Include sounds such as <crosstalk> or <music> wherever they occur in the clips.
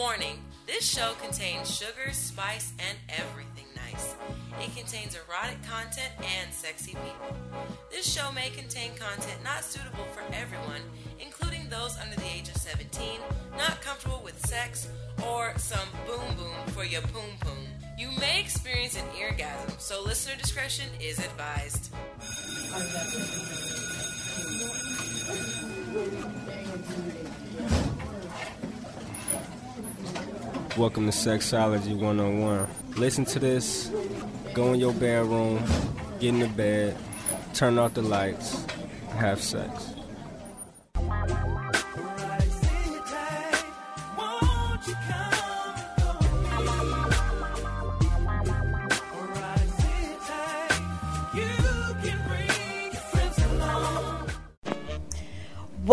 Warning this show contains sugar, spice, and everything nice. It contains erotic content and sexy people. This show may contain content not suitable for everyone, including those under the age of 17, not comfortable with sex, or some boom boom for your poom poom. You may experience an eargasm, so listener discretion is advised. Welcome to Sexology 101. Listen to this, go in your bedroom, get in the bed, turn off the lights, have sex.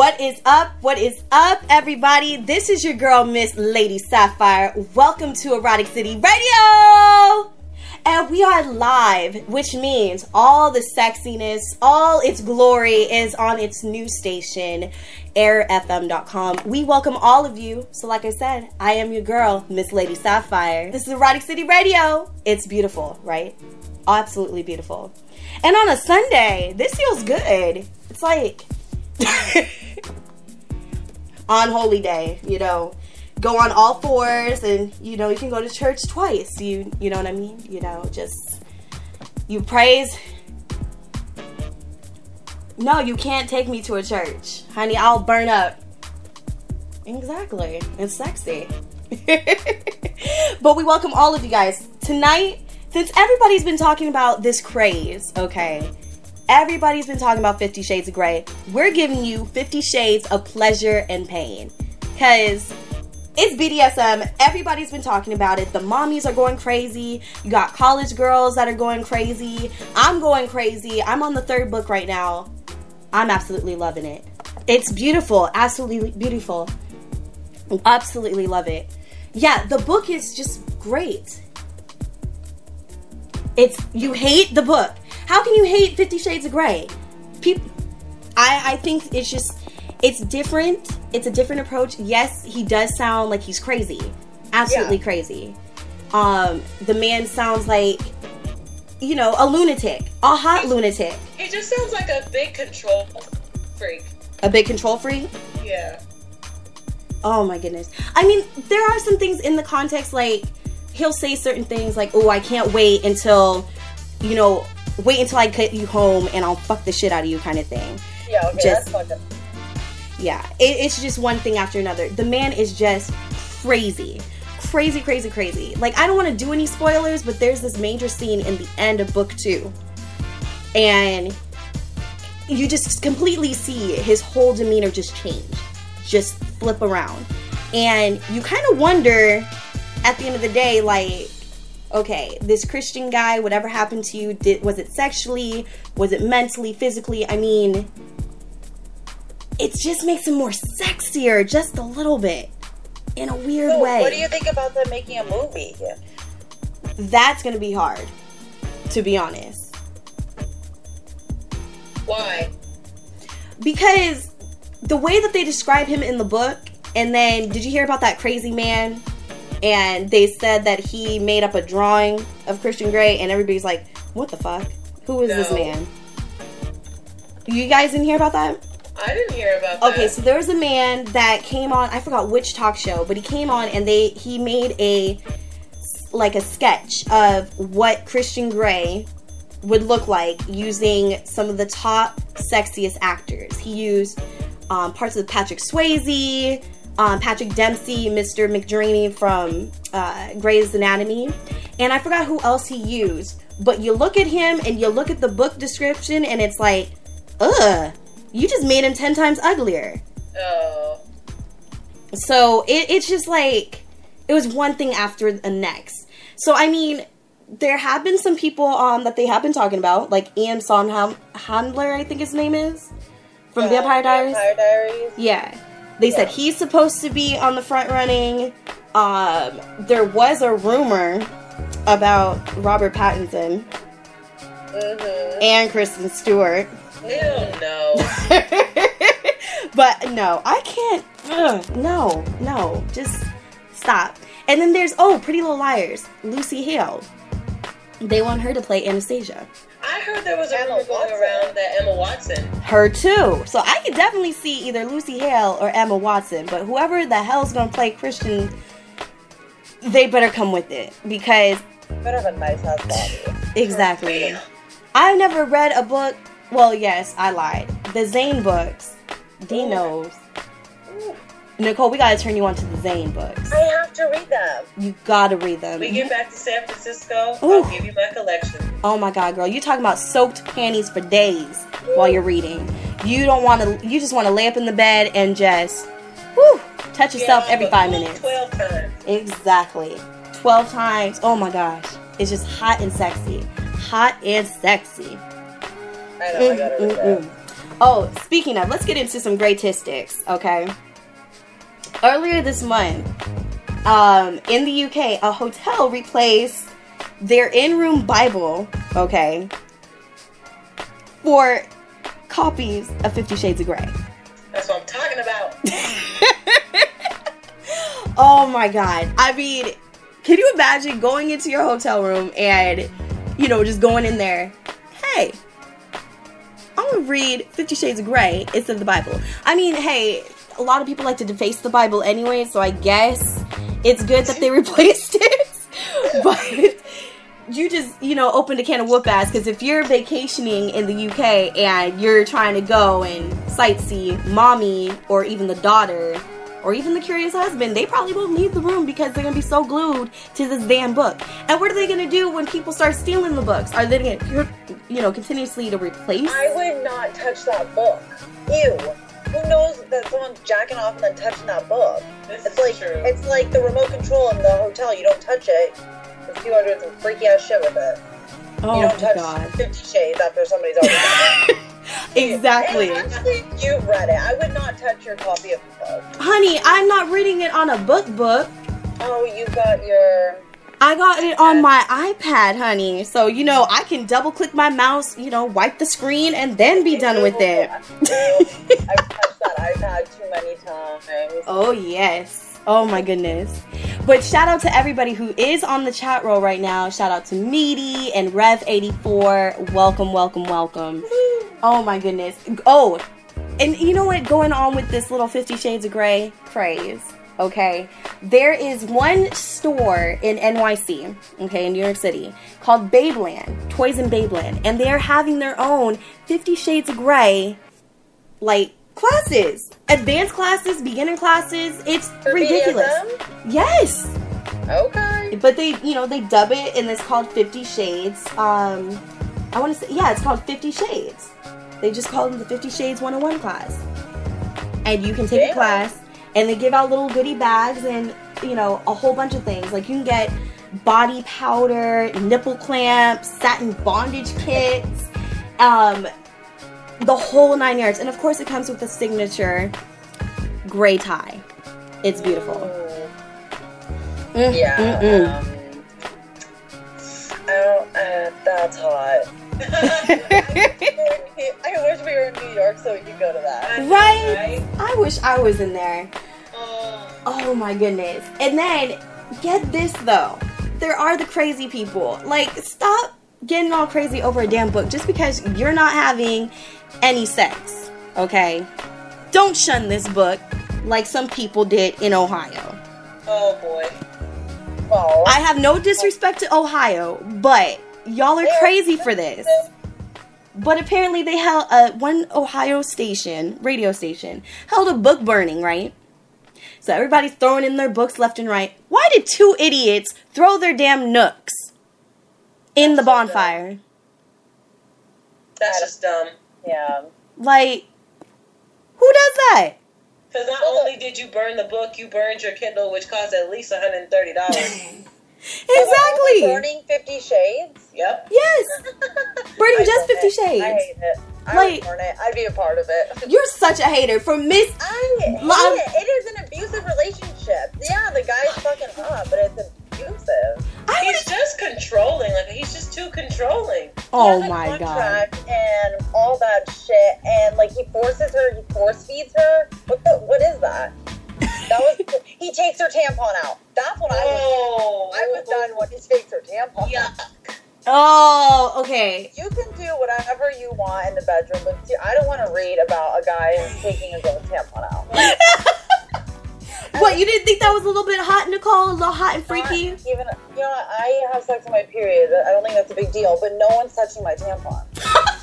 What is up? What is up, everybody? This is your girl, Miss Lady Sapphire. Welcome to Erotic City Radio! And we are live, which means all the sexiness, all its glory is on its new station, airfm.com. We welcome all of you. So, like I said, I am your girl, Miss Lady Sapphire. This is Erotic City Radio. It's beautiful, right? Absolutely beautiful. And on a Sunday, this feels good. It's like <laughs> on holy day, you know, go on all fours and you know, you can go to church twice. You you know what I mean? You know, just you praise No, you can't take me to a church. Honey, I'll burn up. Exactly. It's sexy. <laughs> but we welcome all of you guys. Tonight, since everybody's been talking about this craze, okay? Everybody's been talking about 50 Shades of Grey. We're giving you 50 Shades of Pleasure and Pain. Because it's BDSM. Everybody's been talking about it. The mommies are going crazy. You got college girls that are going crazy. I'm going crazy. I'm on the third book right now. I'm absolutely loving it. It's beautiful. Absolutely beautiful. Absolutely love it. Yeah, the book is just great. It's you hate the book. How can you hate Fifty Shades of Grey? People, I I think it's just it's different. It's a different approach. Yes, he does sound like he's crazy, absolutely Yeah. crazy. Um, the man sounds like you know a lunatic, a hot lunatic, He just sounds like a big control freak. a big control freak. Yeah. Oh my goodness. I mean, there are some things in the context like he'll say certain things like, "Oh, I can't wait until you know, wait until I get you home and I'll fuck the shit out of you," kind of thing. Yeah, okay, Just- that's fucked up. Yeah, it, it's just one thing after another. The man is just crazy. Crazy, crazy, crazy. Like, I don't want to do any spoilers, but there's this major scene in the end of book two. And you just completely see his whole demeanor just change, just flip around. And you kind of wonder at the end of the day, like, okay, this Christian guy, whatever happened to you, did was it sexually? Was it mentally, physically? I mean, it just makes him more sexier just a little bit in a weird So, way what do you think about them making a movie? That's gonna be hard to be honest Why? because the way that they describe him in the book and then did you hear about that crazy man and they said that he made up a drawing of christian Grey and everybody's like what the fuck who is this man you guys didn't hear about that I didn't hear about that. Okay, so there was a man that came on. I forgot which talk show, but he came on and they he made a like a sketch of what Christian Grey would look like using some of the top sexiest actors. He used um, parts of Patrick Swayze, um, Patrick Dempsey, Mr. McDreamy from uh, Grey's Anatomy, and I forgot who else he used. But you look at him and you look at the book description, and it's like, ugh, you just made him ten times uglier. Oh. So it, it's just like it was one thing after the next. So I mean, there have been some people um that they have been talking about, like Ian Somerhalder, I think his name is, from Uh, Vampire Diaries. Vampire Diaries. Yeah, they said he's supposed to be on the front running. Um, there was a rumor about Robert Pattinson Mm-hmm. and Kristen Stewart. Ew, no. <laughs> but no, I can't. Ugh, no, no. Just Stop. And then there's oh, Pretty Little Liars, Lucy Hale. They want her to play Anastasia. I heard there was a Emma rumor going Watson. around that Emma Watson. Her too. So I could definitely see either Lucy Hale or Emma Watson, but whoever the hell's gonna play Christian, they better come with it because Better have a nice ass body. exactly. I've never read a book. Well, yes, I lied. The Zane books. D Ooh. knows. Nicole, we gotta turn you on to the Zane books. I have to read them. You gotta read them. We get back to San Francisco. Ooh. I'll give you my collection. Oh my god, girl, you talking about soaked panties for days while you're reading. You don't want to. You just want to lay up in the bed and just, whew, touch yourself Yeah, every five minutes. Twelve times. Exactly, twelve times. Oh my gosh, it's just hot and sexy, hot and sexy. I know, I gotta read Mm-mm-mm. Oh, speaking of, let's get into some great statistics, okay? Earlier this month, um, in the UK, a hotel replaced their in-room Bible, okay, for copies of Fifty Shades of Grey. That's what I'm talking about. <laughs> oh my god. I mean, can you imagine going into your hotel room and, you know, just going in there, hey, I'm gonna read Fifty Shades of Grey instead of the Bible. I mean, hey, a lot of people like to deface the Bible anyway, so I guess it's good that they <laughs> replaced it. <laughs> but you just, you know, opened a can of whoop ass because if you're vacationing in the UK and you're trying to go and sightsee mommy or even the daughter or even the curious husband, they probably won't leave the room because they're gonna be so glued to this damn book. And what are they gonna do when people start stealing the books? Are they gonna, you know, continuously to replace? I would not touch that book. Ew. Who knows that someone's jacking off and then touching that book? This It's is like true. it's like the remote control in the hotel. You don't touch it. Because people are doing some freaky ass shit with it. oh you my don't touch god! Fifty Shades after somebody's already done it. <laughs> Exactly, actually, you've read it. I would not touch your copy of the book. honey. I'm not reading it on a book book. Oh, you got your. I got it on my iPad, honey. So, you know, I can double click my mouse, you know, wipe the screen, and then be done with it. I've <laughs> touched that iPad too many times. oh, yes. Oh, my goodness. But shout out to everybody who is on the chat roll right now. Shout out to Meaty and Rev84. Welcome, welcome, welcome. Oh, my goodness. Oh, and you know what? Going on with this little Fifty Shades of Grey craze, okay? There is one store in NYC, okay, in New York City, called Babeland, Toys in Babeland, and they are having their own Fifty Shades of Grey, like, classes. Advanced classes, beginner classes. It's For ridiculous. Yes. Okay. But they, you know, they dub it and it's called Fifty Shades. Um, I want to say, yeah, it's called Fifty Shades. They just call them the Fifty Shades 101 class. And you can take a class and they give out little goodie bags and, you know, a whole bunch of things. Like you can get body powder, nipple clamps, satin bondage kits, um, the whole nine yards. And of course, it comes with the signature gray tie. It's beautiful. Mm, Yeah. mm, mm. Um, don't. Uh, that's hot. <laughs> I wish we were in New York so we could go to that. Right? I wish I was in there. Oh, Oh my goodness. And then, get this though. There are the crazy people. Like, stop getting all crazy over a damn book just because you're not having any sex. Okay? Don't shun this book like some people did in Ohio. oh boy. Well, I have no disrespect to Ohio, but y'all are crazy for this. But apparently they held uh, one Ohio station, radio station, held a book burning, right? So everybody's throwing in their books left and right. Why did two idiots throw their damn nooks in the bonfire? That's just dumb. yeah. Like, who does that? Because not only did you burn the book, you burned your Kindle, which cost at least $130. Exactly. Burning Fifty Shades. yep. Yes. <laughs> Burning just Fifty it. Shades. I hate it. I Like- burn it. I'd be a part of it. <laughs> You're such a hater for Miss. I hate Love- it. It is an abusive relationship. Yeah, the guy's fucking up, but it's abusive. I He's would. just controlling. Like, he's just too controlling. Oh He has a my god. And all that shit, and like he forces her, he force feeds her. What the? What is that? That was. <laughs> he takes her tampon out. That's when I was. Oh, I was done when he takes her tampon. Yeah. Oh, okay. You can do whatever you want in the bedroom, but see, I don't want to read about a guy taking his own tampon out. <laughs> What, you didn't think that was a little bit hot, Nicole? A little hot and freaky? Not even you know, I have sex on my period. I don't think that's a big deal, but no one's touching my tampon. <laughs>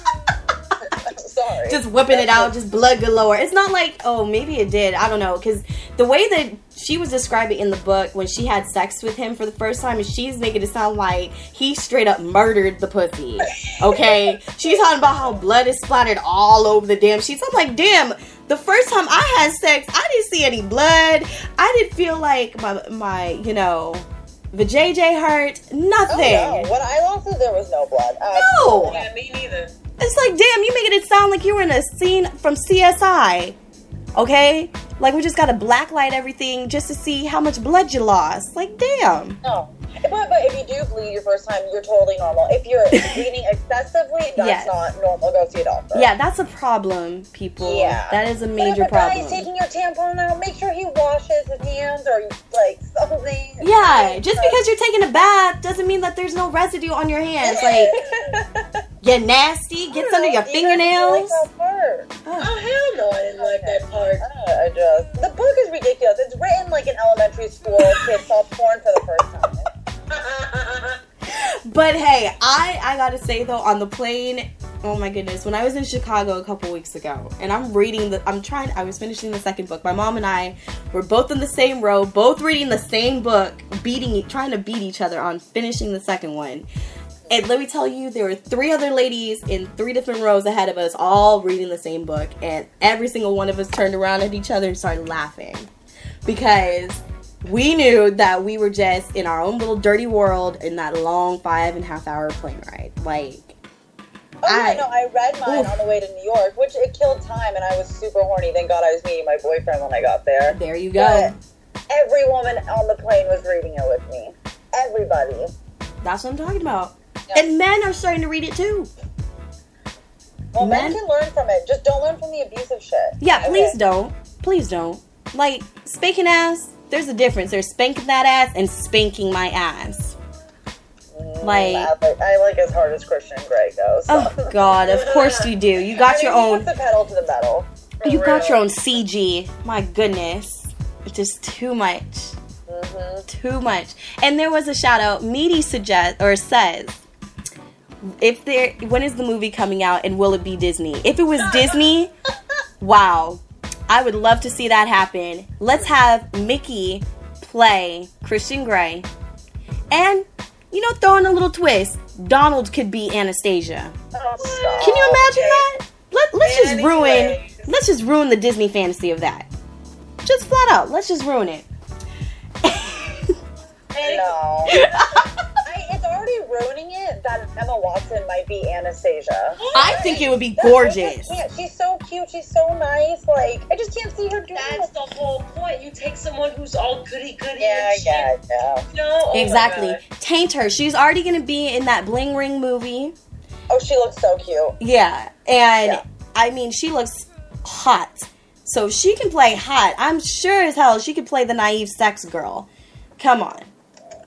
Sorry. Just whipping it out, <laughs> just blood galore. It's not like, oh, maybe it did. I don't know. Because the way that she was describing in the book when she had sex with him for the first time, is she's making it sound like he straight up murdered the pussy. Okay? <laughs> she's talking about how blood is splattered all over the damn sheets. I'm like, damn. The first time I had sex, I didn't see any blood. I didn't feel like my, my you know, the JJ hurt. Nothing. Oh, no. When I lost it, there was no blood. Uh, No. Yeah, me neither. It's like, damn, you making it sound like you were in a scene from CSI. Okay? Like we just gotta blacklight everything just to see how much blood you lost. Like, damn. No. But, but if you do bleed your first time, you're totally normal. If you're <laughs> bleeding excessively, that's Yes. not normal. Go see a doctor. Yeah, that's a problem, people. Yeah. That is a But major if a guy problem. is taking your tampon out, make sure he washes his hands or like something. yeah, just because you're taking a bath doesn't mean that there's no residue on your hands. Like, <laughs> you're nasty, gets under your fingernails. Like that part. Oh hell no, I didn't like that part. I just the book is ridiculous. It's written like an elementary school <laughs> kid saw porn for the first time. But hey, I I gotta say though, on the plane, oh my goodness, when I was in Chicago a couple weeks ago, and I'm reading the, I'm trying, I was finishing the second book. My mom and I were both in the same row, both reading the same book, beating, trying to beat each other on finishing the second one. And let me tell you, there were three other ladies in three different rows ahead of us, all reading the same book, and every single one of us turned around at each other and started laughing because we knew that we were just in our own little dirty world in that long five and a half hour plane ride. Like, Oh I- yeah, no, I read mine Oof. on the way to New York, which it killed time, and I was super horny. Thank God I was meeting my boyfriend when I got there. there you go. But every woman on the plane was reading it with me. Everybody. That's what I'm talking about. And men are starting to read it too. Well, men, Men- can learn from it. Just don't learn from the abusive shit. Yeah, Okay? please don't. Please don't. Like, spanking ass, there's a difference. There's spanking that ass and spanking my ass. Like, I like, I like as hard as Christian Grey goes. so. oh <laughs> god, of course you do. You got I mean, your own. the pedal to the metal. You got your own CG. My goodness. It's just too much. Mhm. Too much. And there was a shout out. Meaty suggest or says, if there, when is the movie coming out and will it be Disney? If it was Disney, <laughs> wow, I would love to see that happen. Let's have Mickey play Christian Grey, and you know, throw in a little twist. Donald could be Anastasia. Oh. Can you imagine that? Let, let's just ruin. Let's just ruin the Disney fantasy of that. Just flat out. Let's just ruin it. No. <laughs> I, it's already ruining it that Emma Watson might be Anastasia. I think it would be That- I gorgeous. just can't- She's so cute. She's so nice. Like I just can't see her doing That's it. the whole point. You take someone who's all goody goody Yeah, and shit. yeah, yeah. You know? Oh Exactly. Taint her. She's already gonna be in that Bling Ring movie. Oh, she looks so cute. Yeah, and Yeah. I mean, she looks hot. So she can play hot. I'm sure as hell she could play the naive sex girl. Come on.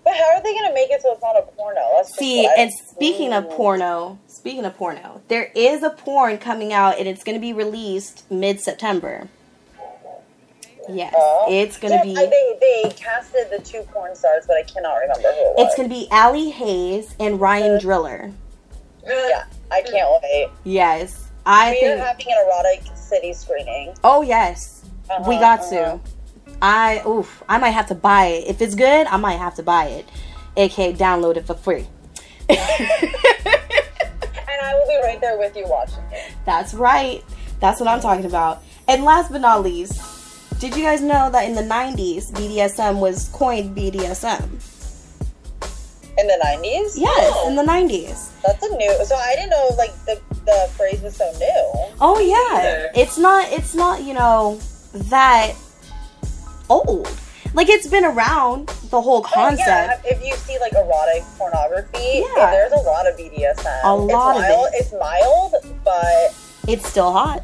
But how are they gonna make it so it's not a porno? That's See, and speaking of porno, speaking of porno, there is a porn coming out and it's going to be released mid September. Yes, Oh. it's going Yeah, to be. I- they they casted the two porn stars, but I cannot remember who it was. It's going to be Allie Haze and Ryan Driller. Yeah, I can't wait. Yes, I We are think. having an erotic city screening. Oh yes, we Uh-huh, got uh-huh. to. I oof, I might have to buy it. If it's good, I might have to buy it. AK download it for free. <laughs> And I will be right there with you watching it. That's right. That's what I'm talking about. And last but not least, did you guys know that in the 90s, BDSM was coined BDSM? In the nineties? Yes, oh. in the 90s. That's a new so I didn't know like the the phrase was so new. Oh yeah. Either. It's not it's not, you know, that old. Like it's been around the whole concept. yeah, if you see like erotic pornography, Yeah. there's a lot of BDSM. A lot of it's mild, it. It's mild, but It's still hot.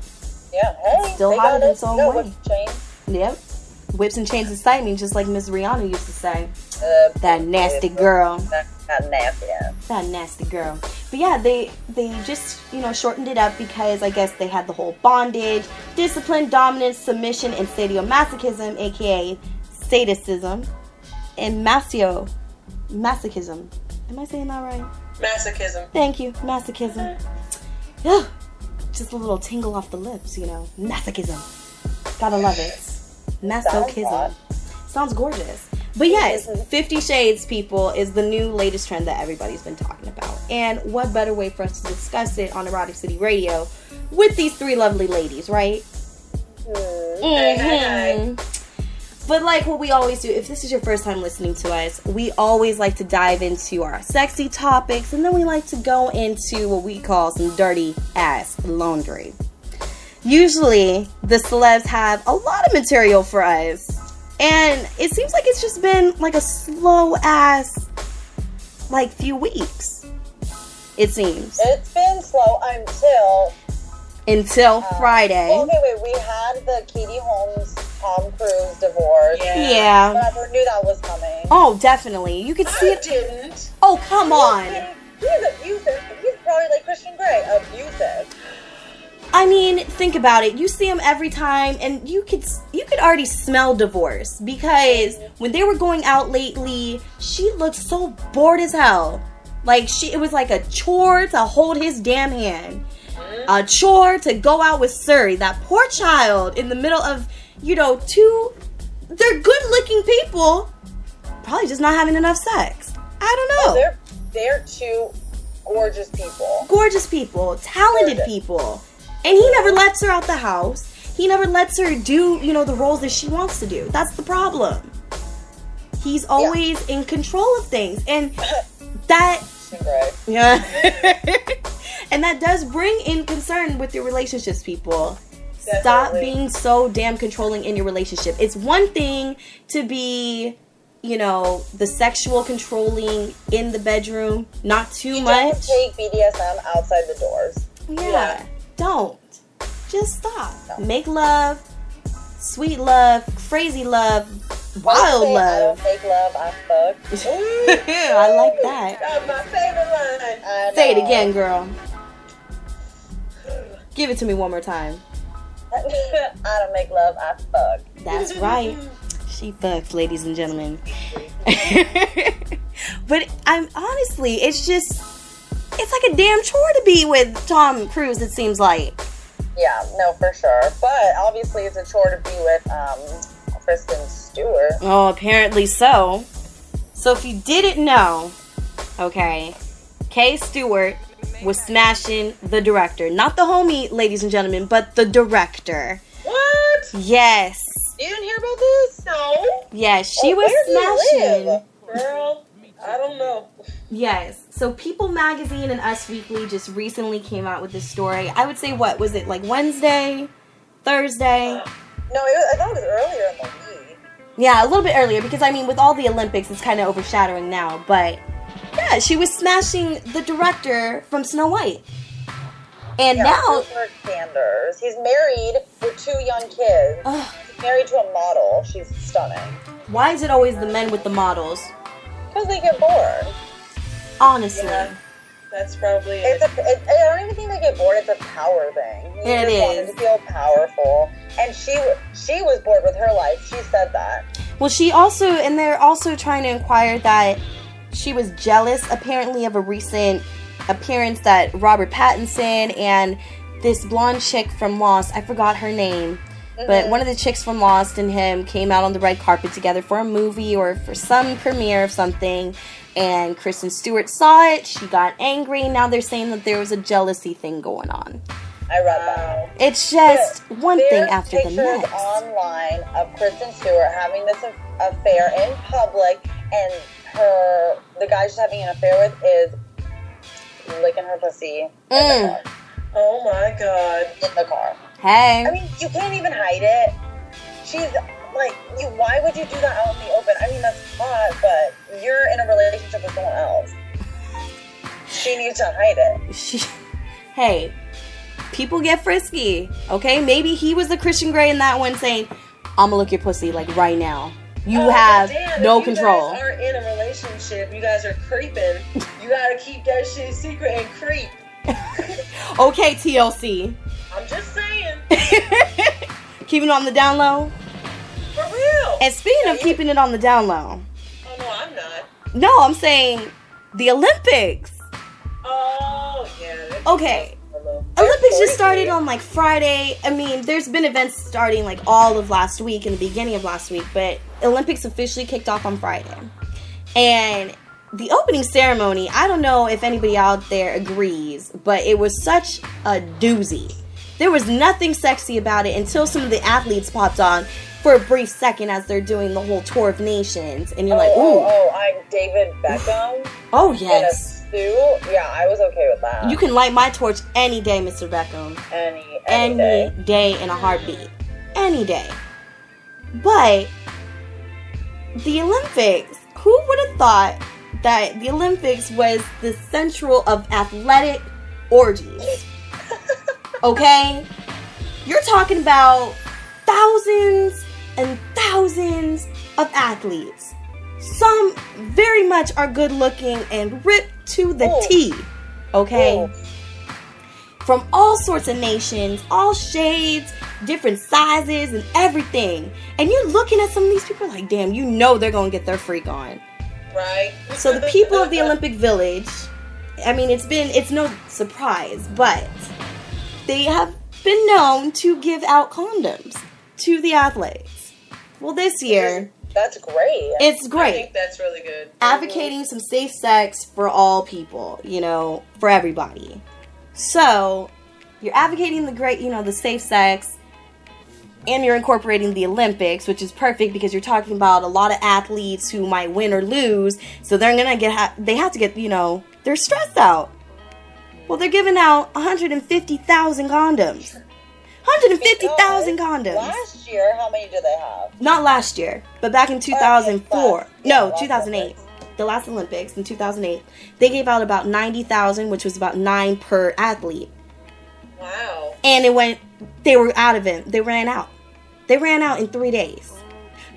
yeah, hey, Still they hot in it. its own way. with chain. Yep. Whips and chains excite me, just like Miss Rihanna used to say. Uh, That nasty girl. That, that nasty ass. That nasty girl. But yeah, they they just you know shortened it up because I guess they had the whole bondage, discipline, dominance, submission, and sadomasochism, aka sadism, and masio masochism. Am I saying that right? Masochism. Thank you, masochism. Mm-hmm. Ugh, just a little tingle off the lips, you know. Masochism. Gotta love it. Masochism. Sounds gorgeous. But yes, Fifty Shades, people, is the new latest trend that everybody's been talking about. And what better way for us to discuss it on Erotic City Radio with these three lovely ladies, right? Hey, Mhm. But like what we always do, if this is your first time listening to us, we always like to dive into our sexy topics and then we like to go into what we call some dirty ass laundry. Usually, the celebs have a lot of material for us, and it seems like it's just been like a slow ass like few weeks. It seems It's been slow until. until uh, Friday. Well, okay, wait. We had the Katie Holmes Tom Cruise divorce. Yeah. Yeah. But I never knew that was coming. Oh, definitely. You could see I it. didn't. Oh, come on. He's abusive. He's probably like Christian Grey, abusive. I mean, think about it. You see them every time, and you could you could already smell divorce because when they were going out lately, she looked so bored as hell. Like she, it was like a chore to hold his damn hand, a chore to go out with Suri, that poor child, in the middle of you know two. They're good-looking people, probably just not having enough sex. I don't know. They're they're two gorgeous people. gorgeous people, talented Gorgeous. people. And he never lets her out the house. He never lets her do, you know, the roles that she wants to do. That's the problem. He's always in control of things. And that yeah. <laughs> and that does bring in concern with your relationships, people. Stop being so damn controlling in your relationship. It's one thing to be, you know, the sexual controlling in the bedroom, not too You much. don't take BDSM outside the doors. Yeah. Don't. Just stop. Make love, sweet love, crazy love, wild Say, I love. don't make love. I fuck. <laughs> I like that. That's my favorite line. Say it again, girl. Give it to me one more time. <laughs> I don't make love. I fuck. That's <laughs> right. She fucks, ladies and gentlemen. but I'm honestly, it's just, it's like a damn chore to be with Tom Cruise. It seems like. Yeah, no, for sure. But obviously, it's a chore to be with um, Kristen Stewart. Oh, apparently so. So if you didn't know, okay, Kay Stewart was smashing the director. Not the homie, ladies and gentlemen, but the director. What? Yes. You didn't hear about this? No. Yes, she Oh, was where do you smashing. Girl, I don't know. Yes. So People Magazine and Us Weekly just recently came out with this story. I would say what was it like Wednesday, Thursday? No, it was, I thought it was earlier in the week. Yeah, a little bit earlier because I mean with all the Olympics it's kind of overshadowing now, but yeah, she was smashing the director from Snow White. And Yeah, now Sanders. He's married with two young kids. He's married to a model. She's stunning. why is it always the men with the models? Because they get bored. Honestly. Yeah. That's probably It's it. a, it, I don't even think they get bored. It's a power thing. You It just want is. to feel powerful. And she she was bored with her life. She said that. Well, she also, and they're also trying to inquire that she was jealous apparently of a recent appearance that Robert Pattinson and this blonde chick from Lost, I forgot her name, but mm-hmm. one of the chicks from Lost and him came out on the red carpet together for a movie or for some premiere of something. And Kristen Stewart saw it. She got angry. Now they're saying that there was a jealousy thing going on. I read that. It's just one thing after the pictures next. online of Kristen Stewart having this affair in public, and her the guy she's having an affair with is licking her pussy in, Mm. the, Oh my god. in the car. Hey. I mean, you can't even hide it. She's like, you. Why would you do that out in the open? I mean, that's hot, but you're in a relationship with someone else. She needs to hide it. she, hey, people get frisky, okay? Maybe he was the Christian Grey in that one saying, I'm gonna lick your pussy like right now. You Oh, have goddamn, no if control. You guys aren't in a relationship. You guys are creeping. You gotta keep that shit secret and creep. <laughs> okay, TLC. I'm just saying. <laughs> keeping it on the down low. And speaking of keeping it on the down low, Oh no, I'm not. no, I'm saying the Olympics. Oh yeah. Okay. Olympics just started on like Friday. I mean, there's been events starting like all of last week and the beginning of last week, but Olympics officially kicked off on Friday. And the opening ceremony, I don't know if anybody out there agrees, but it was such a doozy. There was nothing sexy about it until some of the athletes popped on for a brief second as they're doing the whole tour of nations, and you're like, oh, ooh, oh, I'm David Beckham oh in a yes. suit. Yeah, I was okay with that. You can light my torch any day, Mr. Beckham. any any, any day. day in a heartbeat. Any day. But the Olympics, who would have thought that the Olympics was the central of athletic orgies? <laughs> Okay? You're talking about thousands and thousands of athletes. Some very much are good looking and ripped to the Oh. T. Okay? Oh, from all sorts of nations, all shades, different sizes, and everything. And you're looking at some of these people like, damn, you know they're gonna get their freak on. right. So the people of the <laughs> Olympic Village, I mean, it's been it's no surprise, but they have been known to give out condoms to the athletes. Well, this year that's great. it's great. I think that's really good. advocating mm-hmm. some safe sex for all people, you know, for everybody. So, you're advocating the great, you know, the safe sex, and you're incorporating the Olympics, which is perfect because you're talking about a lot of athletes who might win or lose, so they're gonna get, ha- they have to get, you know, they're stressed out. Well, they're giving out 150,000 condoms. 150,000 condoms. Last year, how many did they have? Not last year, but back in 2004. last- yeah, no, last 2008. Olympics. The last Olympics in 2008. They gave out about 90,000, which was about 9 per athlete. Wow. And it went they were out of it. They ran out. They ran out in 3 days.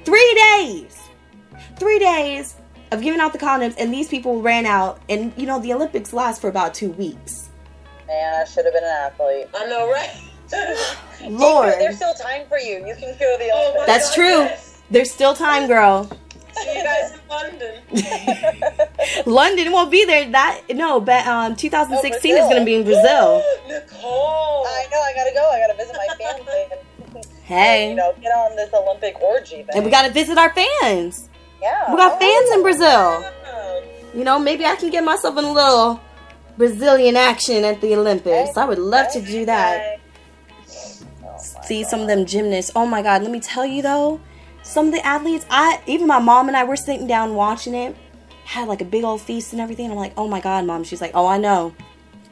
3 days. 3 days of giving out the condoms and these people ran out and you know the Olympics last for about 2 weeks. Man, I should have been an athlete. I know, right? Lord. There's still time for you. You can go to the Oh my That's God, true. yes. There's still time, girl. See you guys in London. <laughs> London won't be there. That no, but um 2016 is going to be in Brazil. Nicole. I know. I gotta go. I gotta visit my family. <laughs> And, Hey. You know, get on this Olympic orgy thing. And we got to visit our fans. yeah. We got fans in Brazil. Yeah. You know, maybe I can get myself in a little Brazilian action at the Olympics. I would love to do that. Oh See some of them gymnasts. Oh my god, let me tell you though, some of the athletes, I even my mom and I were sitting down watching it, had like a big old feast and everything. I'm like, oh my god, mom. She's like, oh I know,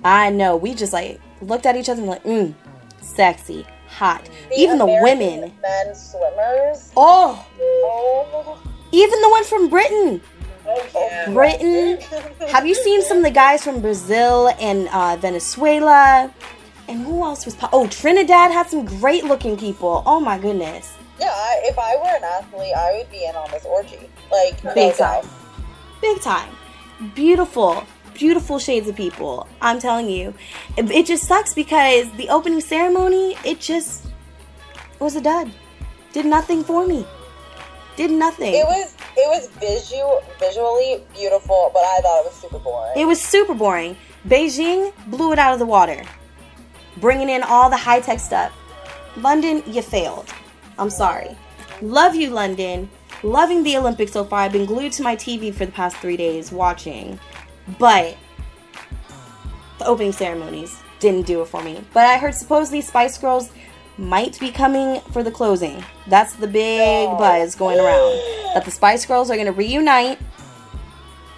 I know. We just like looked at each other and like, mm, sexy, hot. even the women. Men swimmers. Oh, Oh. even the one from Britain. Oh yeah. Britain. <laughs> Have you seen some of the guys from Brazil and uh, Venezuela? And who else was? Po- oh, Trinidad had some great looking people. Oh my goodness, Yeah, I, if I were an athlete, I would be in on this orgy. Like, Big time. big time, beautiful, beautiful shades of people. I'm telling you, it, it just sucks because the opening ceremony, it just was a dud. Did nothing for me. Did nothing. It was it was visual visually beautiful, but I thought it was super boring. It was super boring. Beijing blew it out of the water, bringing in all the high tech stuff. London, you failed. I'm sorry. Love you, London. Loving the Olympics so far. I've been glued to my TV for the past three days watching, but the opening ceremonies didn't do it for me. But I heard supposedly Spice Girls might be coming for the closing. That's the big buzz going around. That the Spice Girls are going to reunite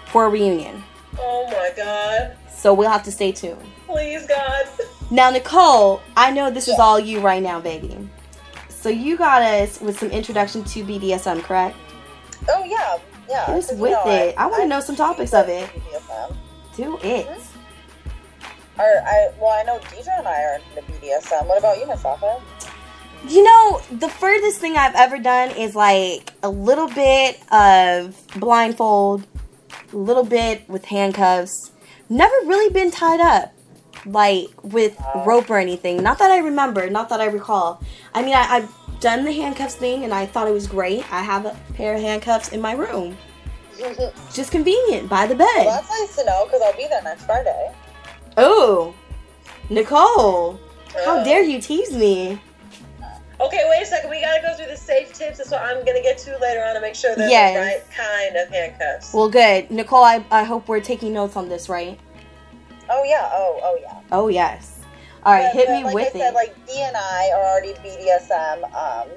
for a reunion. Oh my god. So we'll have to stay tuned. Please, God. <laughs> Now, Nicole, I know this is all you right now, baby. So you got us with some introduction to BDSM, correct? oh yeah, yeah. Hit us 'cause, you with know, it. I wanna know some topics of it. BDSM. Do it. Mm-hmm. Or I well, I know Deidre and I are into BDSM. What about you, Miss? You know, the furthest thing I've ever done is like a little bit of blindfold, a little bit with handcuffs. Never really been tied up, like with rope or anything. Not that I remember, not that I recall. I mean, I, I've done the handcuffs thing and I thought it was great. I have a pair of handcuffs in my room. <laughs> just convenient by the bed. that's nice to know because I'll be there next Friday. Oh, Nicole, how Uh, dare you tease me? Okay, wait a second. We gotta go through the safe tips. That's what I'm gonna get to later on to make sure they're Yes. the right kind of handcuffs. Well, good. Nicole, I, I hope we're taking notes on this, right? Oh yeah. Oh oh yeah. Oh, yes. All right, But- hit but me like with I said, it. like D and I are already BDSM um.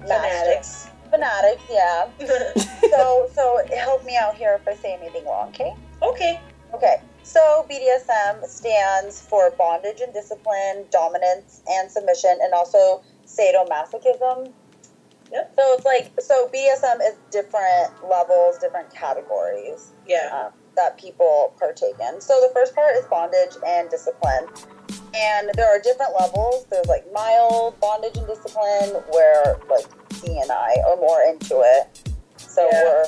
Fanatics. Fanatics, yeah. <laughs> so so help me out here if I say anything wrong, okay? okay. Okay. So BDSM stands for bondage and discipline, dominance and submission, and also sadomasochism. Yep. So it's like so BDSM is different levels, different categories Yeah. um, that people partake in. So the first part is bondage and discipline. And there are different levels. There's like mild bondage and discipline where like D and I are more into it. So Yeah. we're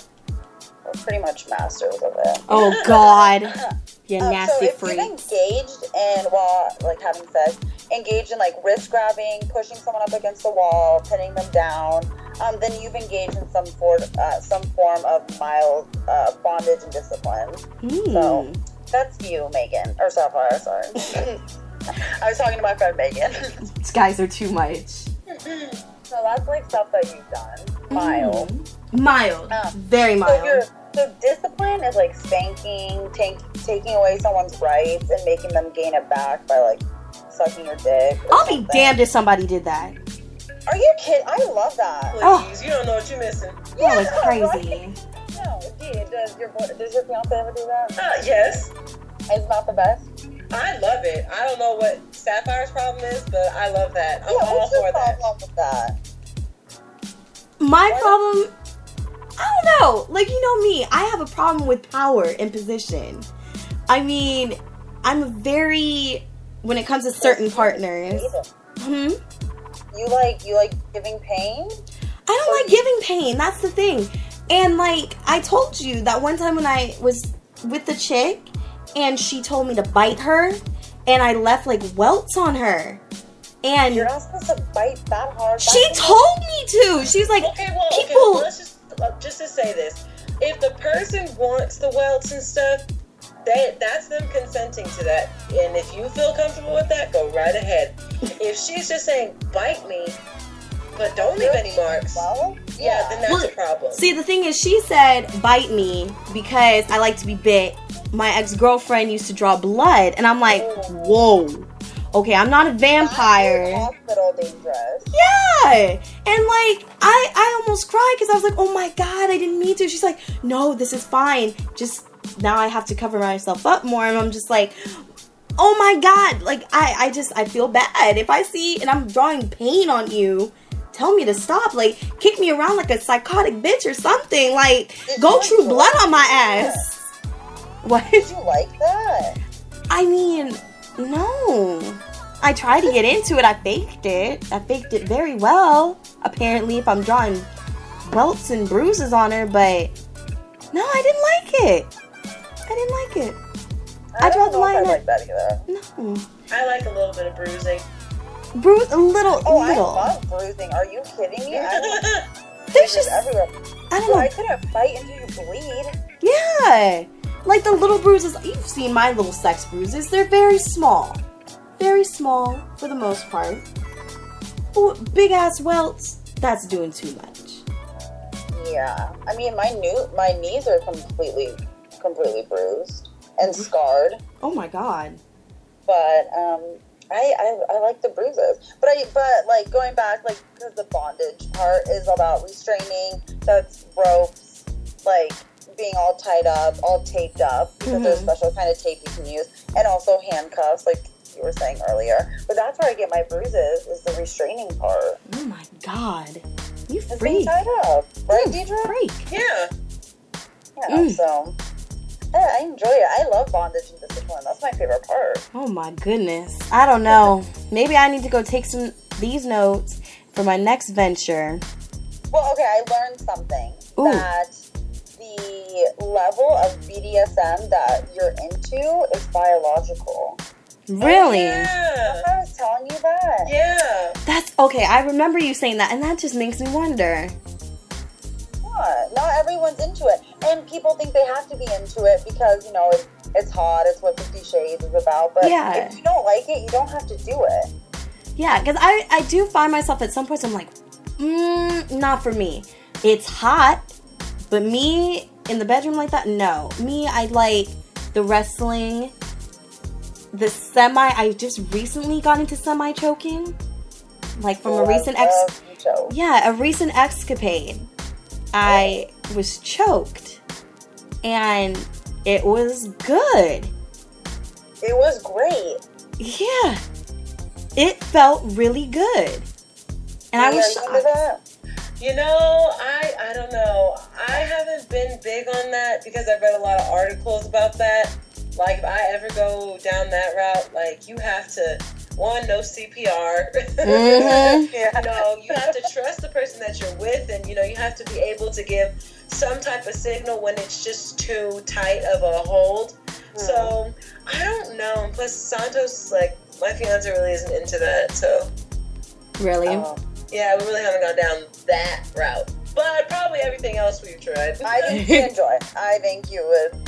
we're pretty much masters of it. oh, God. <laughs> You Um, nasty so if freak. you've engaged in while like having sex, engaged in like wrist grabbing, pushing someone up against the wall, pinning them down, um, then you've engaged in some form uh, some form of mild uh, bondage and discipline. Hmm. So that's you, Megan or Sapphire. Sorry, <laughs> <laughs> I was talking to my friend Megan. <laughs> These guys are too much. so that's like stuff that you've done, mild. Mm. Mild. Um, Very So mild. so discipline is like spanking, take, taking away someone's rights and making them gain it back by like sucking your dick. I'll be damned if somebody did that. Are you kidding? I love that. Please, Oh. you don't know what you're missing. That was Yeah, crazy. right? No, indeed. Does your boy- does your fiance ever do that? Uh, yes. It's not the best. I love it. I don't know what Sapphire's problem is, but I love that. I'm yeah, all what's your for that. problem with that? My What? problem, I don't know. Like, you know me, I have a problem with power and position. I mean, I'm a very, when it comes to certain partners. Hmm? You like you like giving pain? I don't like giving pain. That's the thing. And like I told you that one time when I was with the chick and she told me to bite her and I left like welts on her. And You're not supposed to bite that hard. she told me to. She's like Okay, well, okay, people let's just uh, just to say this: if the person wants the welts and stuff, that that's them consenting to that. And if you feel comfortable with that, go right ahead. if she's just saying bite me, but don't leave any marks, Well, yeah, then that's Well, a problem. See, the thing is, she said bite me because I like to be bit. My ex girlfriend used to draw blood, and I'm like, whoa. Okay, I'm not a vampire. Hospital dangerous. Yeah, and like I, I almost cried because I was like, oh my god, I didn't mean to. She's like, no, this is fine. Just now I have to cover myself up more, and I'm just like, oh my god, like I, I just I feel bad if I see and I'm drawing pain on you. Tell me to stop, like kick me around like a psychotic bitch or something. Like Did go true blood on my ass. What? Did you like that? I mean, no. I tried to get into it. I faked it. I faked it very well. Apparently, if I'm drawing welts and bruises on her, but no, I didn't like it. I didn't like it. I don't draw the line I at- like that either. No, I like a little bit of bruising. bruise a little, Oh, I little. love bruising. Are you kidding me? <laughs> I There's just, everywhere. I don't Well, I couldn't bite until you bleed. Yeah, like the little bruises. You've seen my little sex bruises. They're very small, very small for the most part. But big ass welts. That's doing too much. Yeah, I mean my new my knees are completely completely bruised and scarred, Oh my god. but um, I, I I like the bruises. But I but like going back like because the bondage part is about restraining. That's ropes, like being all tied up, all taped up because there's a special kind of tape you can use, and also handcuffs, like you were saying earlier. But that's where I get my bruises is the restraining part. Oh my god. You It's being tied up, right, You Deidre? freak. yeah. Yeah, Mm. so yeah, I enjoy it. I love bondage and discipline. That's my favorite part. Oh my goodness. I don't know. Maybe I need to go take some these notes for my next venture. Well, okay, I learned something Ooh. that the level of BDSM that you're into is biological. Really? Yeah. I was telling you that. Yeah. That's okay. I remember you saying that, and that just makes me wonder. Not everyone's into it, and people think they have to be into it because you know it's it's hot. It's what Fifty Shades is about. But Yeah. if you don't like it, you don't have to do it. Yeah, because I, I do find myself at some points, I'm like, mm, not for me. It's hot, but me in the bedroom like that, no. Me, I like the wrestling, the semi. I just recently got into semi choking, like from a Oh, I recent ex. love you, Joe. Yeah, a recent escapade. I was choked, and it was good. It was great. Yeah, it felt really good, and I oh, was shocked. You know, I I don't know. I haven't been big on that because I've read a lot of articles about that. Like if I ever go down that route, like you have to one no CPR. Mhm. <laughs> Yeah. no, you have to trust the person that you're with, and you know you have to be able to give some type of signal when it's just too tight of a hold. So I don't know. And plus, Santos, like my fiance, really isn't into that. So Really? Um, yeah, we really haven't gone down that route. But probably everything else we've tried. I think you <laughs> enjoy. I think you would,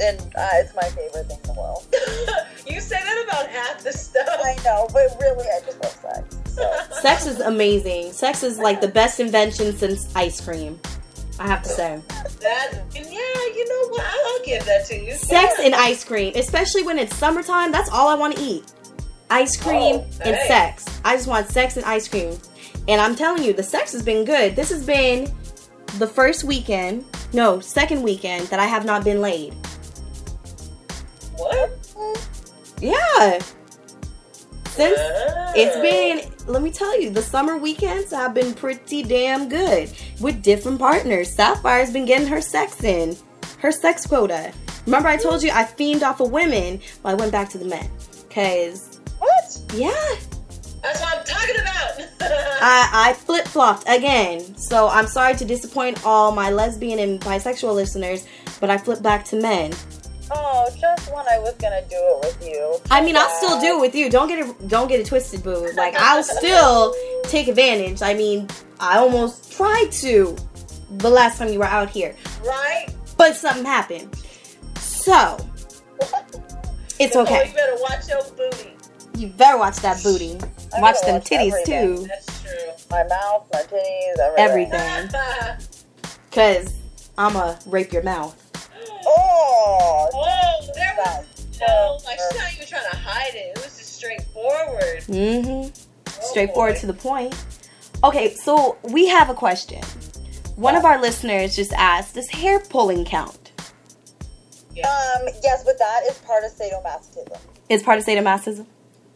and uh, it's my favorite thing in the world. <laughs> you say that about half the stuff. I know, but really, I just love sex. So <laughs> Sex is amazing. Sex is like the best invention since ice cream. I have to say. That and yeah, you know what? I'll, I'll give that to you. Sex Yeah. and ice cream, especially when it's summertime, that's all I want to eat. Ice cream Oh, and sex. I just want sex and ice cream. And I'm telling you, the sex has been good. This has been the first weekend, no, second weekend that I have not been laid. What? Yeah. Since. It's been, let me tell you, the summer weekends have been pretty damn good with different partners. Sapphire's been getting her sex in, her sex quota. Remember, I told you I fiend off of women, but I went back to the men. Because, what? yeah, That's what I'm talking about. <laughs> I, I flip flopped again. So I'm sorry to disappoint all my lesbian and bisexual listeners, but I flipped back to men. Oh, just when I was gonna do it with you. I mean, I'll still do it with you. Don't get it, don't get it twisted, boo. <laughs> Like I'll still take advantage. I mean, I almost tried to the last time you were out here, right? but something happened. So it's Oh, okay. you better watch your booty. You better watch that booty. I Watch them watch titties everything. too. That's true. My mouth, my titties, everything. Everything. <laughs> Cause I'ma rape your mouth. Oh, oh, there was no, like so- she's not even trying to hide it. It was just straightforward. Mm-hmm. Oh, Straightforward boy. to the point. Okay, so we have a question. One of our listeners just asked, does hair pulling count? Um, yes, but that is part of sadomasochism It's part of sadomasochism?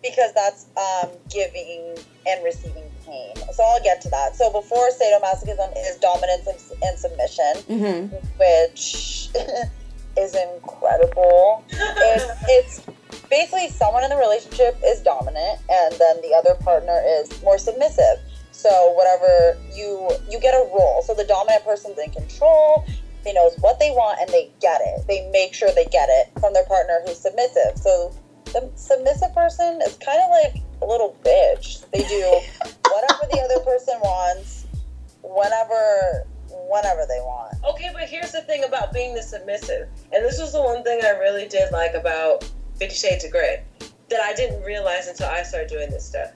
because that's um, giving and receiving pain. So I'll get to that. So before sadomasochism is dominance and, and submission, Mm-hmm. which <laughs> is incredible. It's, <laughs> it's basically someone in the relationship is dominant, and then the other partner is more submissive. So whatever you you get a role. So the dominant person's in control. They knows what they want and they get it. They make sure they get it from their partner who's submissive. So the submissive person is kind of like a little bitch. They do <laughs> whatever the other person wants, whenever whenever they want. Okay, but here's the thing about being the submissive, and this was the one thing I really did like about Fifty Shades of Grey that I didn't realize until I started doing this stuff.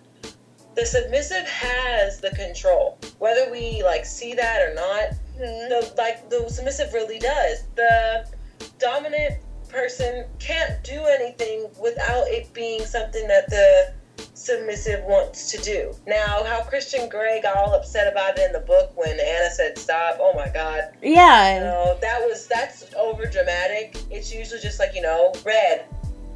The submissive has the control, whether we like see that or not. Mm-hmm. The like the submissive really does. The dominant person can't do anything without it being something that the submissive wants to do. Now, how Christian Grey got all upset about it in the book when Ana said stop. Oh my God. You Yeah. know, that was that's over dramatic. It's usually just like you know, red.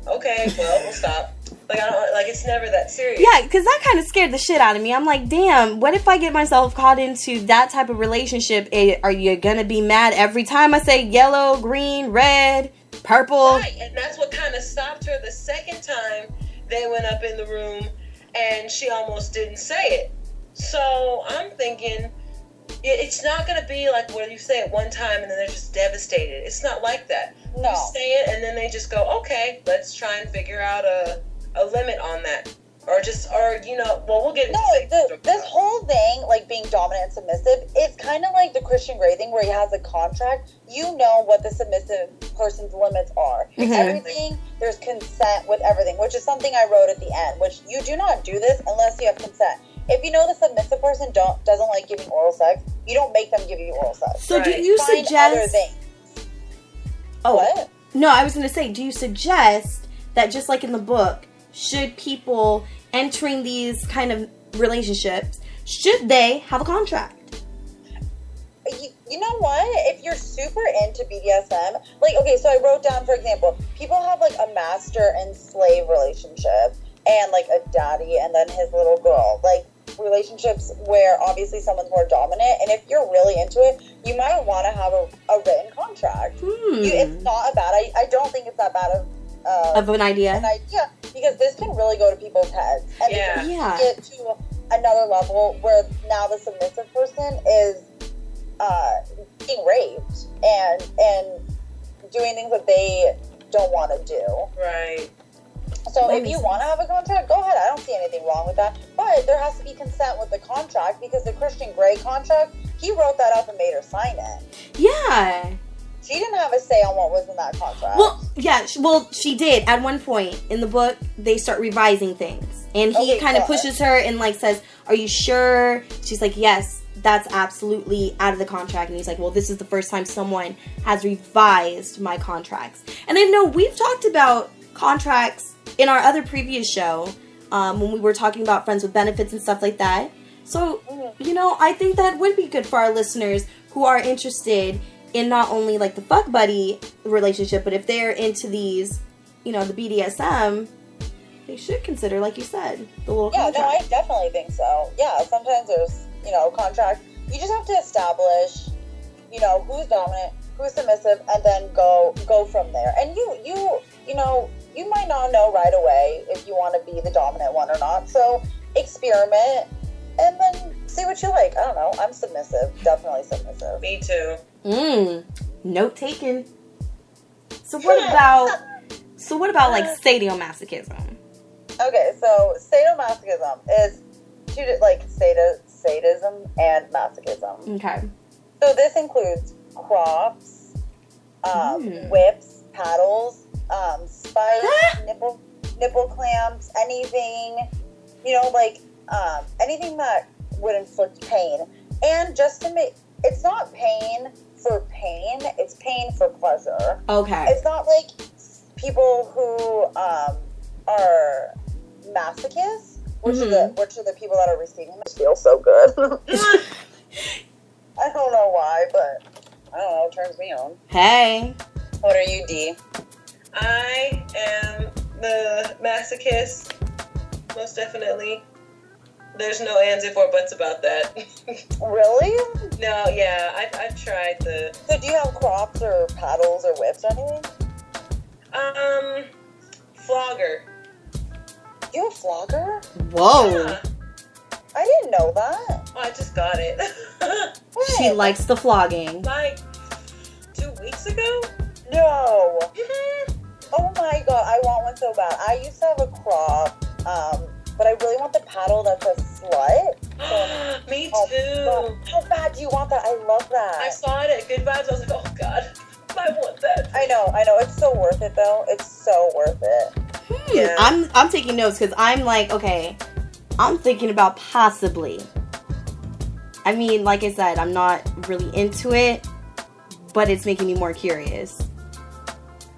Okay, well we'll stop. Like I don't like it's never that serious. Yeah, because that kind of scared the shit out of me. I'm like, damn, what if I get myself caught into that type of relationship? Eh, Are you gonna be mad every time I say yellow, green, red, purple? Right, and that's what kind of stopped her the second time they went up in the room, and she almost didn't say it. So I'm thinking it's not going to be like where you say it one time and then they're just devastated. It's not like that. No. You say it and then they just go, okay, let's try and figure out a, a limit on that. Or just, or, you know, well, we'll get into No, sex the, stuff this whole thing, like being dominant and submissive, it's kind of like the Christian Grey thing where he has a contract. You know what the submissive person's limits are. Mhm. Everything, there's consent with everything, which is something I wrote at the end, which you do not do this unless you have consent. If you know the submissive person don't doesn't like giving oral sex, you don't make them give you oral sex. So do you Find other suggest? things. Oh What? no, I was gonna say, do you suggest that just like in the book, should people entering these kind of relationships should they have a contract? you, you know what? If you're super into BDSM, like, okay, so I wrote down, for example, people have like a master and slave relationship and like a daddy and then his little girl. Like, relationships where obviously someone's more dominant. And if you're really into it, you might want to have a, a written contract. Hmm. You, it's not a bad, I, I don't think it's that bad of, uh, of an idea. an idea because this can really go to people's heads. And Yeah. it can Yeah. get to another level where now the submissive person is uh, being raped and and doing things that they don't want to do. Right. So That if you want to have a contract, go ahead. I don't see anything wrong with that. But there has to be consent with the contract because the Christian Grey contract, he wrote that up and made her sign it. Yeah. She didn't have a say on what was in that contract. Well, yeah. sh- Well, she did at one point in the book. They start revising things, and he Okay, kind of pushes her and like says, "Are you sure?" She's like, "Yes." That's absolutely out of the contract, and he's like, "Well, this is the first time someone has revised my contracts." And I know we've talked about contracts in our other previous show um, when we were talking about friends with benefits and stuff like that. So, you know, I think that would be good for our listeners who are interested in not only like the fuck buddy relationship, but if they're into these, you know, the BDSM, they should consider, like you said, the little Yeah, no. I definitely think so. Yeah, sometimes there's, you know, contract. You just have to establish, you know, who's dominant, who's submissive, and then go go from there. And you you you know, you might not know right away if you want to be the dominant one or not. So experiment and then see what you like. I don't know. I'm submissive, definitely submissive. Me too. Mmm. Note taken. So what about? So what about like sadomasochism? Okay, so sadomasochism is two like sada, sadism and masochism. Okay. So this includes crops, um, Mm. whips, paddles, um, spikes, <gasps> nipple nipple clamps, anything, you know, like um, anything that would inflict pain. And just to make it's not pain for pain, it's pain for pleasure. Okay. It's not like people who um, are masochists, which are the which are the people that are receiving this feel so good. <laughs> I don't know why, but I don't know. It turns me on. Hey. What are you, D? I am the masochist, most definitely. There's no ands, if, or buts about that. <laughs> Really? no, yeah, I've, I've tried the So do you have crops or paddles or whips or anything? um flogger. You have flogger? Whoa. Yeah. I didn't know that. Oh, I just got it. <laughs> She likes the flogging. like two weeks ago. no. Mhm. Oh my god, I want one so bad. I used to have a crop, um, but I really want the paddle that's a slut. <gasps> Me Oh, too. God. How bad do you want that? I love that. I saw it at Good Vibes. I was like, oh god, <laughs> I want that. I know, I know. It's so worth it, though. It's so worth it. Hmm, Yeah. I'm I'm taking notes because I'm like, okay, I'm thinking about possibly. I mean, like I said, I'm not really into it, but it's making me more curious.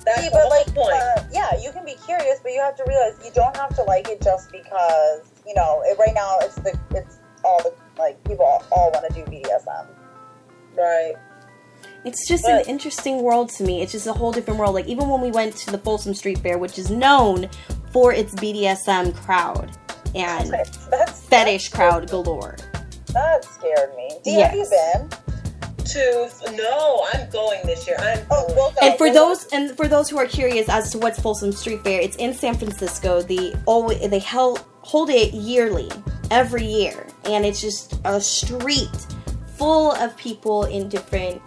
That's See, but like, point. uh, yeah, you can be curious, but you have to realize you don't have to like it just because you know. It, right now, it's the it's all the like people all, all want to do BDSM. right. It's just an interesting world to me. It's just a whole different world. Like even when we went to the Folsom Street Fair, which is known for its BDSM crowd and <laughs> That's fetish that's- crowd galore. That scared me. D, have you been? To no, I'm going this year. I'm Oh, going. we'll go. And for We'll those and for those who are curious as to what's Folsom Street Fair, it's in San Francisco. The always they held hold it yearly, every year, and it's just a street full of people in different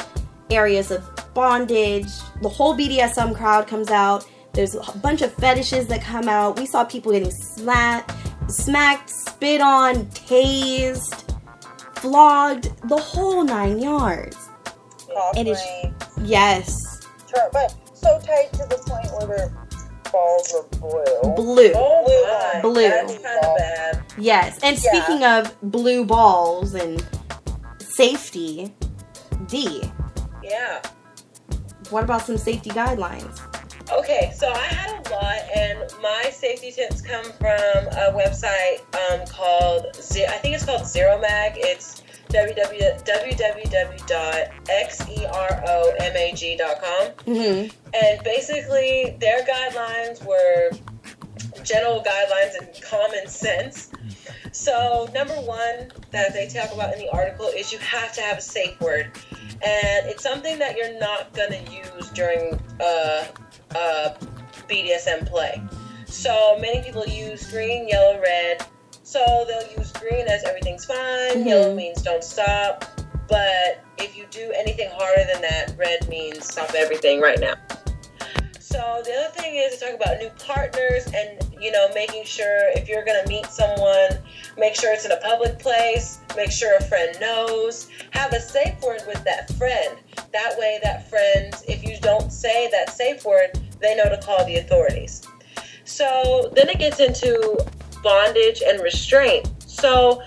areas of bondage. The whole BDSM crowd comes out. There's a bunch of fetishes that come out. We saw people getting smacked, smacked, spit on, tased, flogged, the whole nine yards. Cock It is- Yes, tur- but so tight to the point where their balls are blue. blue. Oh Blue. Blue. That's kind of bad. Yes, and Yeah. speaking of blue balls and safety, D. Yeah. What about some safety guidelines? Okay, so I had a lot, and my safety tips come from a website um, called, I think it's called Xeromag. It's www.xeromag.com. Mm-hmm. And basically, their guidelines were general guidelines and common sense. So, number one that they talk about in the article is you have to have a safe word. And it's something that you're not going to use during uh, uh, BDSM play. So, many people use green, yellow, red. So, they'll use green as everything's fine, Mhm. yellow means don't stop. But if you do anything harder than that, red means stop everything right now. So the other thing is to talk about new partners and you know making sure if you're gonna meet someone, make sure it's in a public place, make sure a friend knows, have a safe word with that friend. That way, that friend, if you don't say that safe word, they know to call the authorities. So then it gets into bondage and restraint. So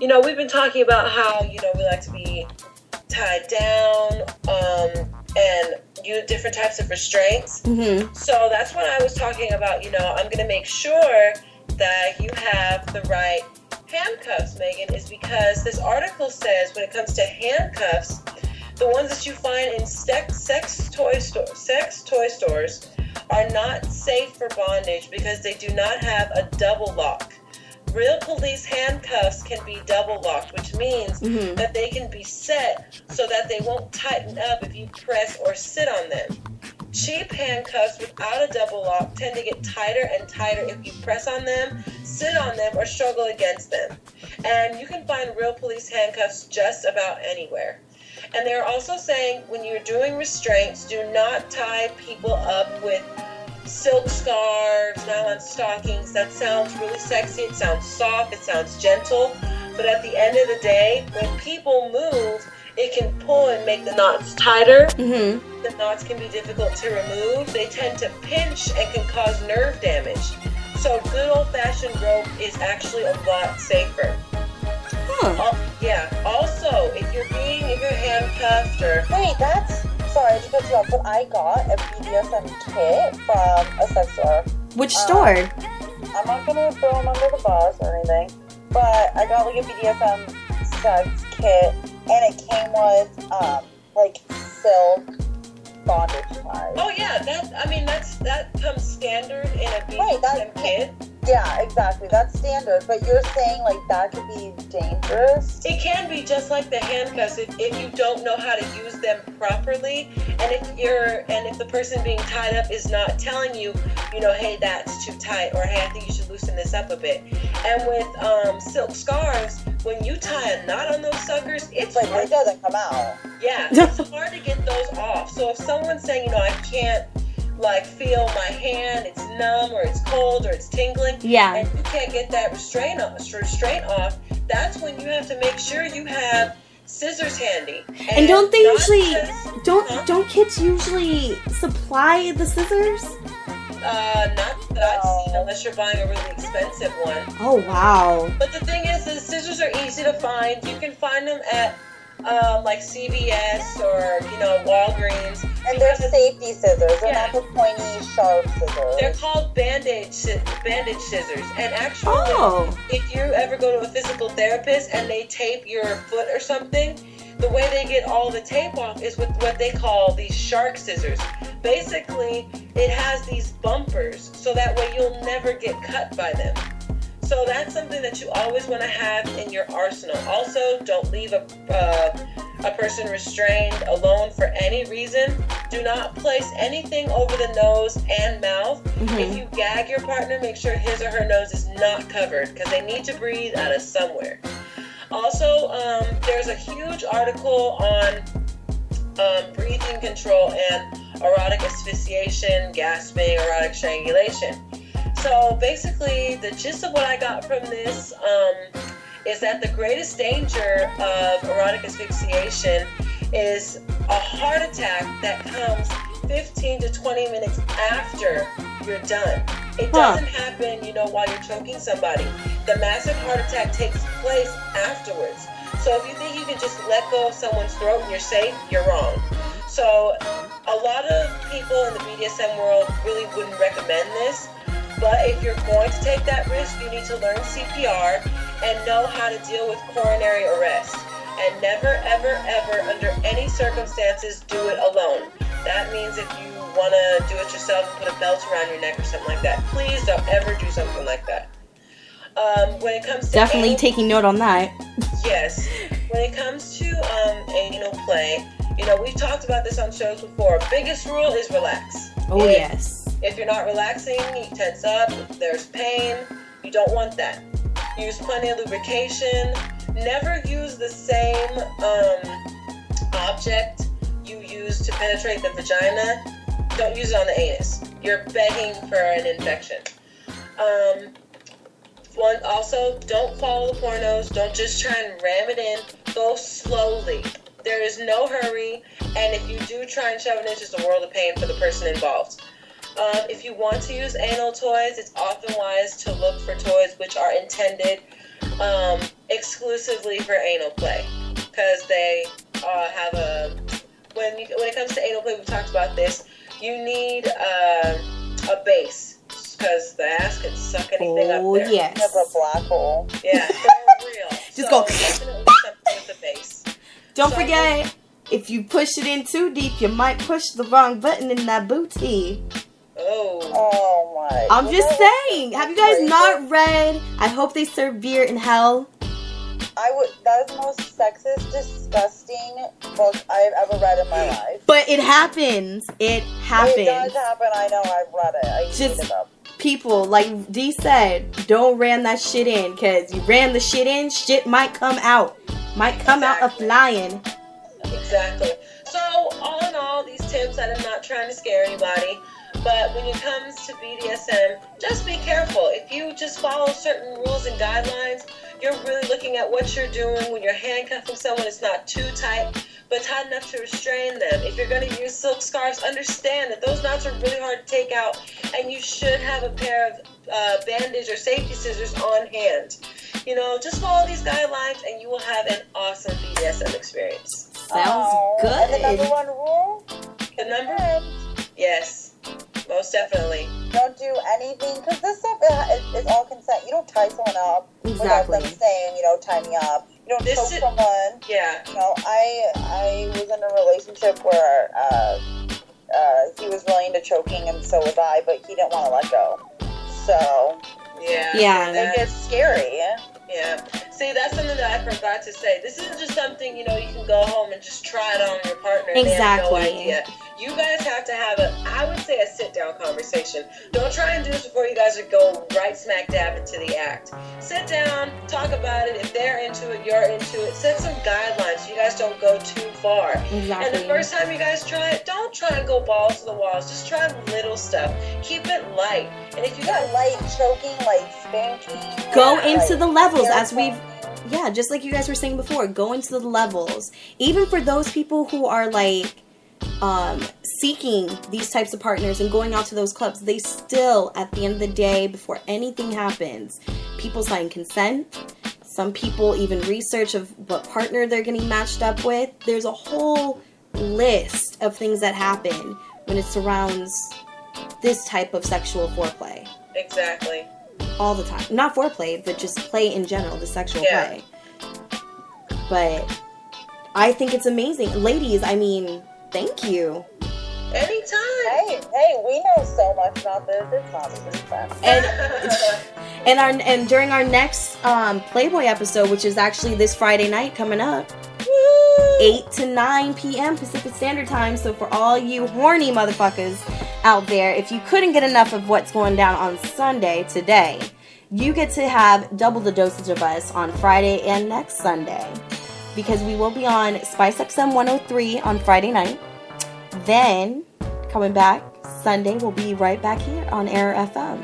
you know we've been talking about how you know we like to be tied down um, and use different types of restraints. Mm-hmm. So that's what I was talking about. You know, I'm going to make sure that you have the right handcuffs, Megan, is because this article says when it comes to handcuffs, the ones that you find in sex, sex toy store, sex toy stores are not safe for bondage because they do not have a double lock. Real police handcuffs can be double locked, which means Mhm. that they can be set so that they won't tighten up if you press or sit on them. Cheap handcuffs without a double lock tend to get tighter and tighter if you press on them, sit on them, or struggle against them. And you can find real police handcuffs just about anywhere. And they're also saying when you're doing restraints, do not tie people up with silk scarves, nylon stockings. That sounds really sexy. It sounds soft. It sounds gentle. But at the end of the day, when people move, it can pull and make the knots tighter. Mm-hmm. The knots can be difficult to remove. They tend to pinch and can cause nerve damage. So good old fashioned rope is actually a lot safer. Huh. Al- yeah. Also, if you're being, if you're handcuffed or Wait, that's sorry to cut you off, but I got a BDSM kit from a sex store. Which Uh, store? I'm not gonna throw them under the bus or anything, but I got like a BDSM sex kit, and it came with um like silk bondage ties. Oh yeah, that I mean that's that comes standard in a BDSM Right, that- kit. Yeah, exactly. That's standard. But you're saying like that could be dangerous. It can be just like the handcuffs if, if you don't know how to use them properly, and if you're and if the person being tied up is not telling you, you know, hey that's too tight, or hey I think you should loosen this up a bit. And with um, silk scarves, when you tie a knot on those suckers, it's Like hard it doesn't come out. Yeah, it's hard to get those off. So if someone's saying, you know, I can't like feel my hand, it's numb or it's cold or it's tingling, Yeah. and you can't get that restraint off, restraint off, that's when you have to make sure you have scissors handy. And don't they usually just- don't Huh? don't kids usually supply the scissors? uh, not that I've seen unless you're buying a really expensive one. Oh wow. But the thing is, the scissors are easy to find. You can find them at um, like CVS or you know Walgreens. And they're safety scissors. They're Yeah. not the pointy, sharp scissors. They're called bandage bandage scissors, and actually, Oh. if you ever go to a physical therapist and they tape your foot or something, the way they get all the tape off is with what they call these shark scissors. Basically, it has these bumpers, so that way you'll never get cut by them. So that's something that you always want to have in your arsenal. Also, don't leave a uh, a person restrained alone for any reason. Do not place anything over the nose and mouth. Mhm. If you gag your partner, make sure his or her nose is not covered because they need to breathe out of somewhere. Also, um, there's a huge article on um, breathing control and erotic asphyxiation, gasping, erotic strangulation. So basically, the gist of what I got from this um, is that the greatest danger of erotic asphyxiation is a heart attack that comes 15 to 20 minutes after you're done. It doesn't happen, you know, while you're choking somebody. The massive heart attack takes place afterwards. So if you think you can just let go of someone's throat and you're safe, you're wrong. So a lot of people in the BDSM world really wouldn't recommend this. But if you're going to take that risk, you need to learn CPR and know how to deal with coronary arrest. And never, ever, ever, under any circumstances, do it alone. That means if you want to do it yourself and put a belt around your neck or something like that, please don't ever do something like that. Um, when it comes to Definitely anal- taking note on that. Yes. When it comes to um, anal play, you know, we've talked about this on shows before. Biggest rule is relax. Oh, If- yes. If you're not relaxing, you tense up, there's pain. You don't want that. Use plenty of lubrication. Never use the same um, object you use to penetrate the vagina. Don't use it on the anus. You're begging for an infection. Um, one also, don't follow the pornos. Don't just try and ram it in. Go slowly. There is no hurry, and if you do try and shove it in, it's just a world of pain for the person involved. Um, if you want to use anal toys, it's often wise to look for toys which are intended um, exclusively for anal play, because they uh, have a when you, when it comes to anal play, we've talked about this. You need uh, a base because the ass can suck anything Oh, up there. yes. Have a black hole. Yeah, <laughs> real. Just so go- definitely something with the base. Don't So- forget, if you push it in too deep, you might push the wrong button in that booty. Oh, Oh my. I'm You just saying. Have you guys not read I Hope They Serve Beer in Hell? I would. That is the most sexist, disgusting book I've ever read in my mm. life. But it happens. It happens. It does happen. I know. I've read it. I Just- Just, it. People, like D said, don't ram that shit in. Because you ram the shit in, shit might come out. Might come out a flying. exactly. So all in all, these tips, and I'm not trying to scare anybody, but when it comes to BDSM, just be careful. If you just follow certain rules and guidelines, you're really looking at what you're doing when you're handcuffing someone. It's not too tight, but tight enough to restrain them. If you're going to use silk scarves, understand that those knots are really hard to take out, and you should have a pair of uh, bandage or safety scissors on hand. You know, just follow these guidelines, and you will have an awesome BDSM experience. Sounds Oh, And the number one rule: The number? and Yes, most definitely. don't do anything because this stuff is, is all consent. You don't tie someone up Exactly. without them saying, you know, tie me up. You don't This choke is- someone. Yeah. You know, I I was in a relationship where uh, uh, he was willing to choking, and so was I, but he didn't want to let go. So Yeah. Yeah. it That- gets scary. yeah. See, that's something that I forgot to say. This isn't just something, you know, you can go home and just try it on your partner. and They have no Exactly. You guys have to have a, I would say, a sit down conversation. Don't try and do this before you guys are go right smack dab into the act. Sit down, talk about it. If they're into it, you're into it. Set some guidelines so you guys don't go too far. Exactly. And the first time you guys try it, don't try and go balls to the walls. Just try little stuff. Keep it light. And if you got light choking, light spanking. Go like, into the levels as we've yeah, just like you guys were saying before, go into the levels. Even for those people who are like um, seeking these types of partners and going out to those clubs, they still, at the end of the day, before anything happens, people sign consent. Some people even research of what partner they're getting matched up with. There's a whole list of things that happen when it surrounds this type of sexual foreplay exactly. all the time. Not foreplay, but just play in general, the sexual Yeah. play. But I think it's amazing. Ladies, I mean, thank you. Anytime. Hey, hey, we know so much about this. It's not a secret. And <laughs> and our and during our next um, Playboy episode, which is actually this Friday night coming up, Woo! 8 to 9 p.m. Pacific Standard Time. So for all you horny motherfuckers out there, if you couldn't get enough of what's going down on Sunday today, you get to have double the dosage of us on Friday and next Sunday because we will be on Spice XM 103 on Friday night. Then, coming back Sunday, we'll be right back here on Air FM.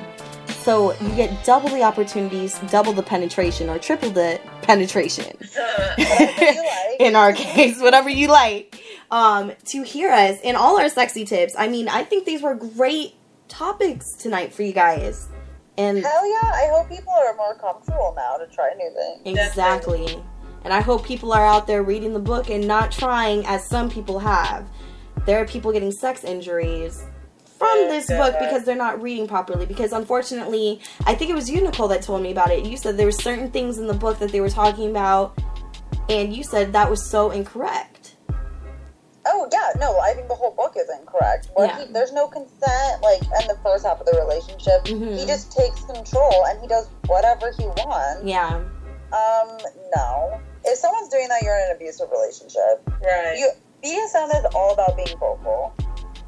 So you get double the opportunities, double the penetration, or triple the penetration. <laughs> Like. in our case, whatever you like, um, to hear us and all our sexy tips. I mean, I think these were great topics tonight for you guys. And Hell yeah! I hope people are more comfortable now to try new things. exactly. And I hope people are out there reading the book and not trying as some people have. There are people getting sex injuries from this book because they're not reading properly. Because unfortunately, I think it was you, Nicole, that told me about it. You said there were certain things in the book that they were talking about, and you said that was so incorrect. Oh yeah, no, I think the whole book is incorrect. Where Yeah. he, there's no consent, like in the first half of the relationship. Mhm. He just takes control and he does whatever he wants. Yeah. Um, no. If someone's doing that, you're in an abusive relationship. Right. You BDSM is all about being vocal.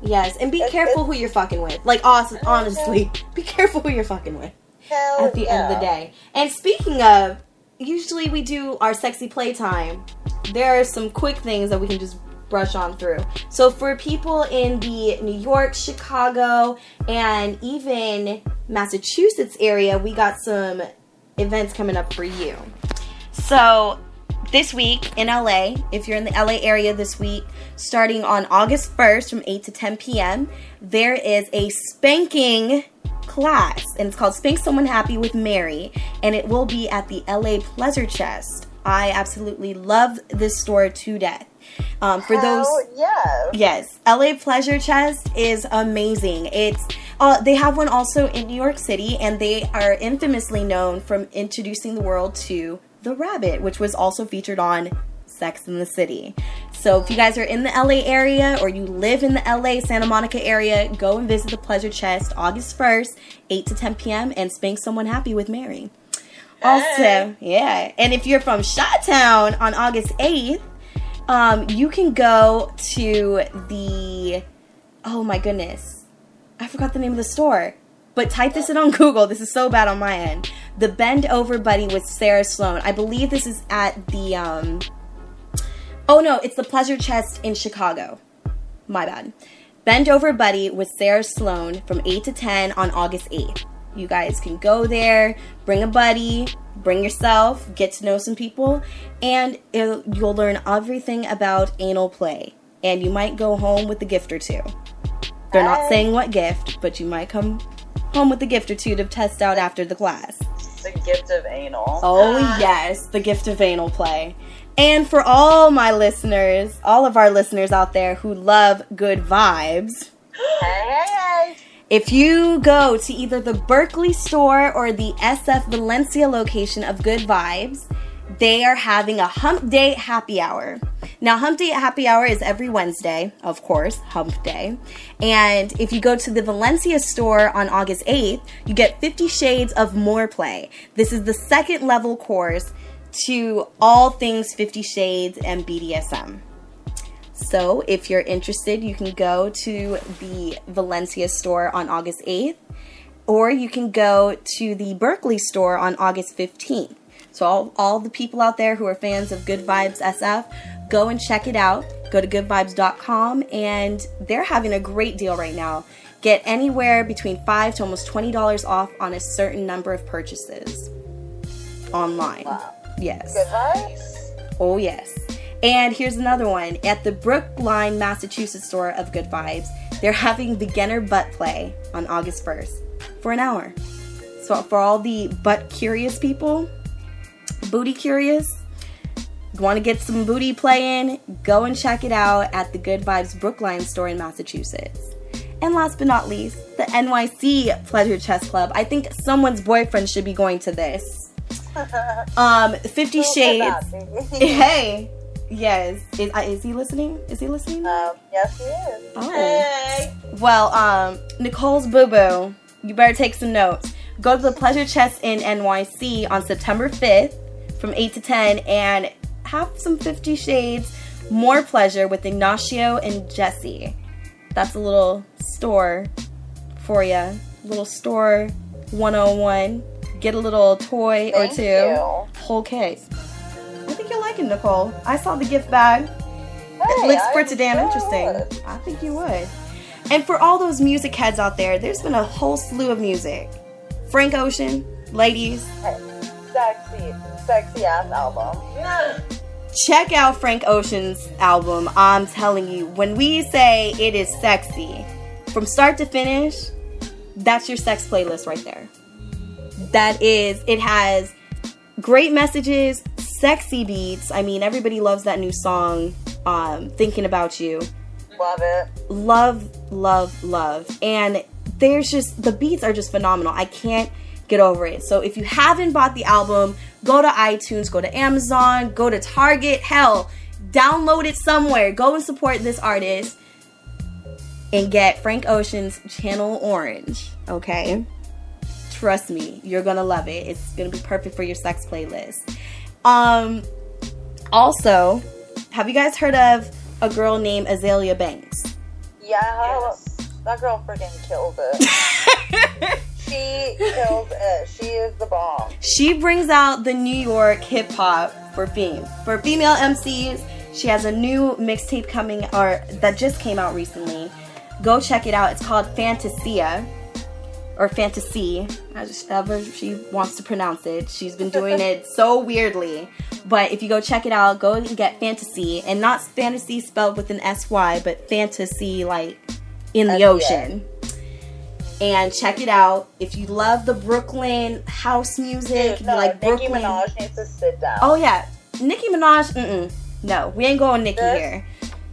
Yes, and be It's- careful who you're fucking with. Like, hon- honestly, <laughs> be careful who you're fucking with Hell at the end of the day. And speaking of, usually we do our sexy playtime. There are some quick things that we can just brush on through. So for people in the New York, Chicago, and even Massachusetts area, we got some events coming up for you. So this week in LA, if you're in the LA area this week, starting on August 1st from 8 to 10 p.m., there is a spanking class, and it's called Spank Someone Happy with Mary, and it will be at the LA Pleasure Chest. I absolutely love this store to death. Um, for those. Hell yeah. Yes, LA Pleasure Chest is amazing. It's uh, they have one also in New York City, and they are infamously known from introducing the world to the rabbit, which was also featured on Sex in the City. So if you guys are in the LA area or you live in the LA Santa Monica area, go and visit the Pleasure Chest August 1st, 8 to 10 p.m. and spank someone happy with Mary. Also, yeah. And if you're from Shot Town on August 8th, um, you can go to the oh my goodness i forgot the name of the store but type this in on google this is so bad on my end the bend over buddy with sarah sloane. I believe this is at the um oh no it's the pleasure chest in chicago. My bad. Bend over buddy with sarah sloane from 8 to 10 on august 8th you guys can go there bring a buddy bring yourself get to know some people and it'll, you'll learn everything about anal play. And you might go home with a gift or two. They're not saying what gift but you might come home with a gift or two to test out after the class The gift of anal. Oh, yes, the gift of anal play. And for all my listeners, all of our listeners out there who love good vibes, Hey, hey, hey. if you go to either the Berkeley store or the SF Valencia location of Good Vibes, they are having a hump day happy hour. Now, hump day happy hour is every Wednesday, of course, hump day. And if you go to the Valencia store on August 8th, you get 50 Shades of More Play. This is the second level course to all things 50 Shades and BDSM. So, if you're interested, you can go to the Valencia store on August 8th, or you can go to the Berkeley store on August 15th. So, all, all the people out there who are fans of Good Vibes SF, go and check it out. Go to goodvibes.com, and they're having a great deal right now. Get anywhere between 5 to almost $20 off on a certain number of purchases online. Wow. Yes. Good vibes? Oh, yes. And here's another one. At the Brookline, Massachusetts store of Good Vibes, they're having beginner butt play on August 1st for an hour. So, for all the butt curious people, booty curious, want to get some booty playing, go and check it out at the Good Vibes Brookline store in Massachusetts. And last but not least, the NYC Pleasure Chest Club. I think someone's boyfriend should be going to this. <laughs> Um, Fifty Shades. <laughs> Hey, yes. Is, uh, is he listening? Is he listening? um, yes, he is. oh. Hey. Well, um, Nicole's boo boo. You better take some notes. Go to the Pleasure Chest in NYC on September 5th from 8 to 10 and have some Fifty Shades more pleasure with Ignacio and Jesse. That's a little store for you. Little store 101 get a little toy Thank or two. you. Whole case. I think you'll like it, Nicole. I saw the gift bag. Hey, it looks I pretty damn sure interesting. I think you would. And for all those music heads out there, there's been a whole slew of music. Frank Ocean, ladies, Sexy, sexy ass album. Check out Frank Ocean's album. I'm telling you, when we say it is sexy, from start to finish, that's your sex playlist right there. That is, it has great messages, sexy beats. I mean, everybody loves that new song, um, Thinking About You. Love it. love, love, love. And there's just the beats are just phenomenal. I can't get over it. So if you haven't bought the album, go to iTunes, go to Amazon, go to Target, hell, download it somewhere. Go and support this artist and get Frank Ocean's Channel Orange, okay? Trust me, you're gonna love it. It's gonna be perfect for your sex playlist. Um also, have you guys heard of a girl named Azealia Banks? Yeah, Yes. that girl freaking killed it. <laughs> she killed it. She is the bomb. She brings out the New York hip hop for fame. For female MCs, she has a new mixtape coming or that just came out recently. Go check it out. It's called Fantasia or Fantasy, however she wants to pronounce it. She's been doing it <laughs> so weirdly. But if you go check it out, go and get Fantasy and not fantasy spelled with an S Y, but fantasy like in the ocean. And check it out. If you love the Brooklyn house music, you no, like Nicki Brooklyn. Minaj needs to sit down. Oh yeah, Nicki Minaj. Mm-mm. No, we ain't going Nicki This- here.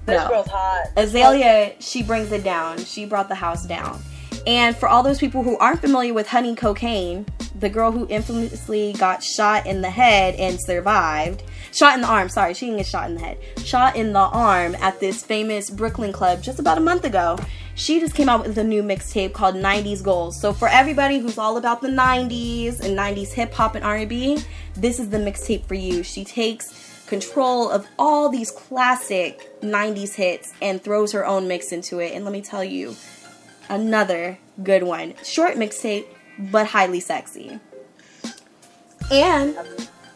this girl's hot. Azealia, she brings it down. She brought the house down. And for all those people who aren't familiar with Honey Cocaine, the girl who infamously got shot in the head and survived, shot in the arm, sorry, she didn't get shot in the head, shot in the arm at this famous Brooklyn club just about a month ago. She just came out with a new mixtape called 90s Goals. So for everybody who's all about the 90s and 90s hip hop and R&B, this is the mixtape for you. She takes control of all these classic 90s hits and throws her own mix into it. And let me tell you, another good one. Short mixtape, but highly sexy. And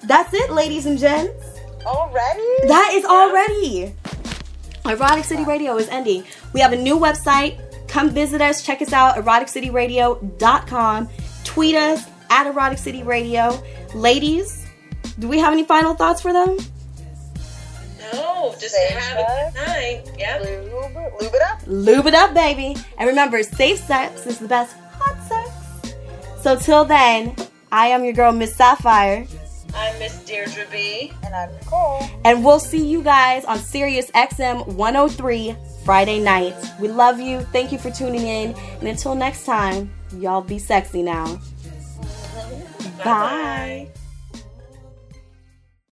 that's it, ladies and gents. Already? That is already. Erotic City Radio is ending. We have a new website. Come visit us. Check us out, eroticcityradio.com. Tweet us at Erotic City Radio. Ladies, do we have any final thoughts for them? No, just Safe have a good night. Yep. Lube, lube it up. Lube it up, baby. And remember, safe sex is the best hot sex. So till then, I am your girl, Miss Sapphire. I'm Miss Deirdre B. And I'm Nicole. And we'll see you guys on Sirius XM 103 Friday nights. We love you. Thank you for tuning in. And until next time, y'all be sexy now. Bye.